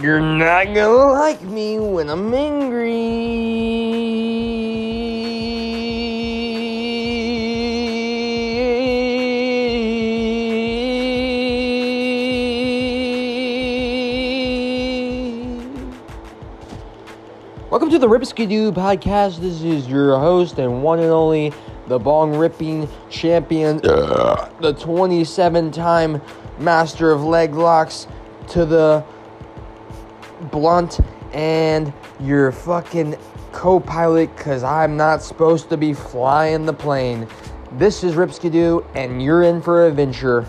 You're not gonna like me when I'm angry. Welcome to the Ripskidoo podcast. This is your host and one and only, the bong ripping champion, the 27 time master of leg locks to the blunt and your fucking co-pilot because I'm not supposed to be flying the plane. This is Ripskidoo and you're in for adventure.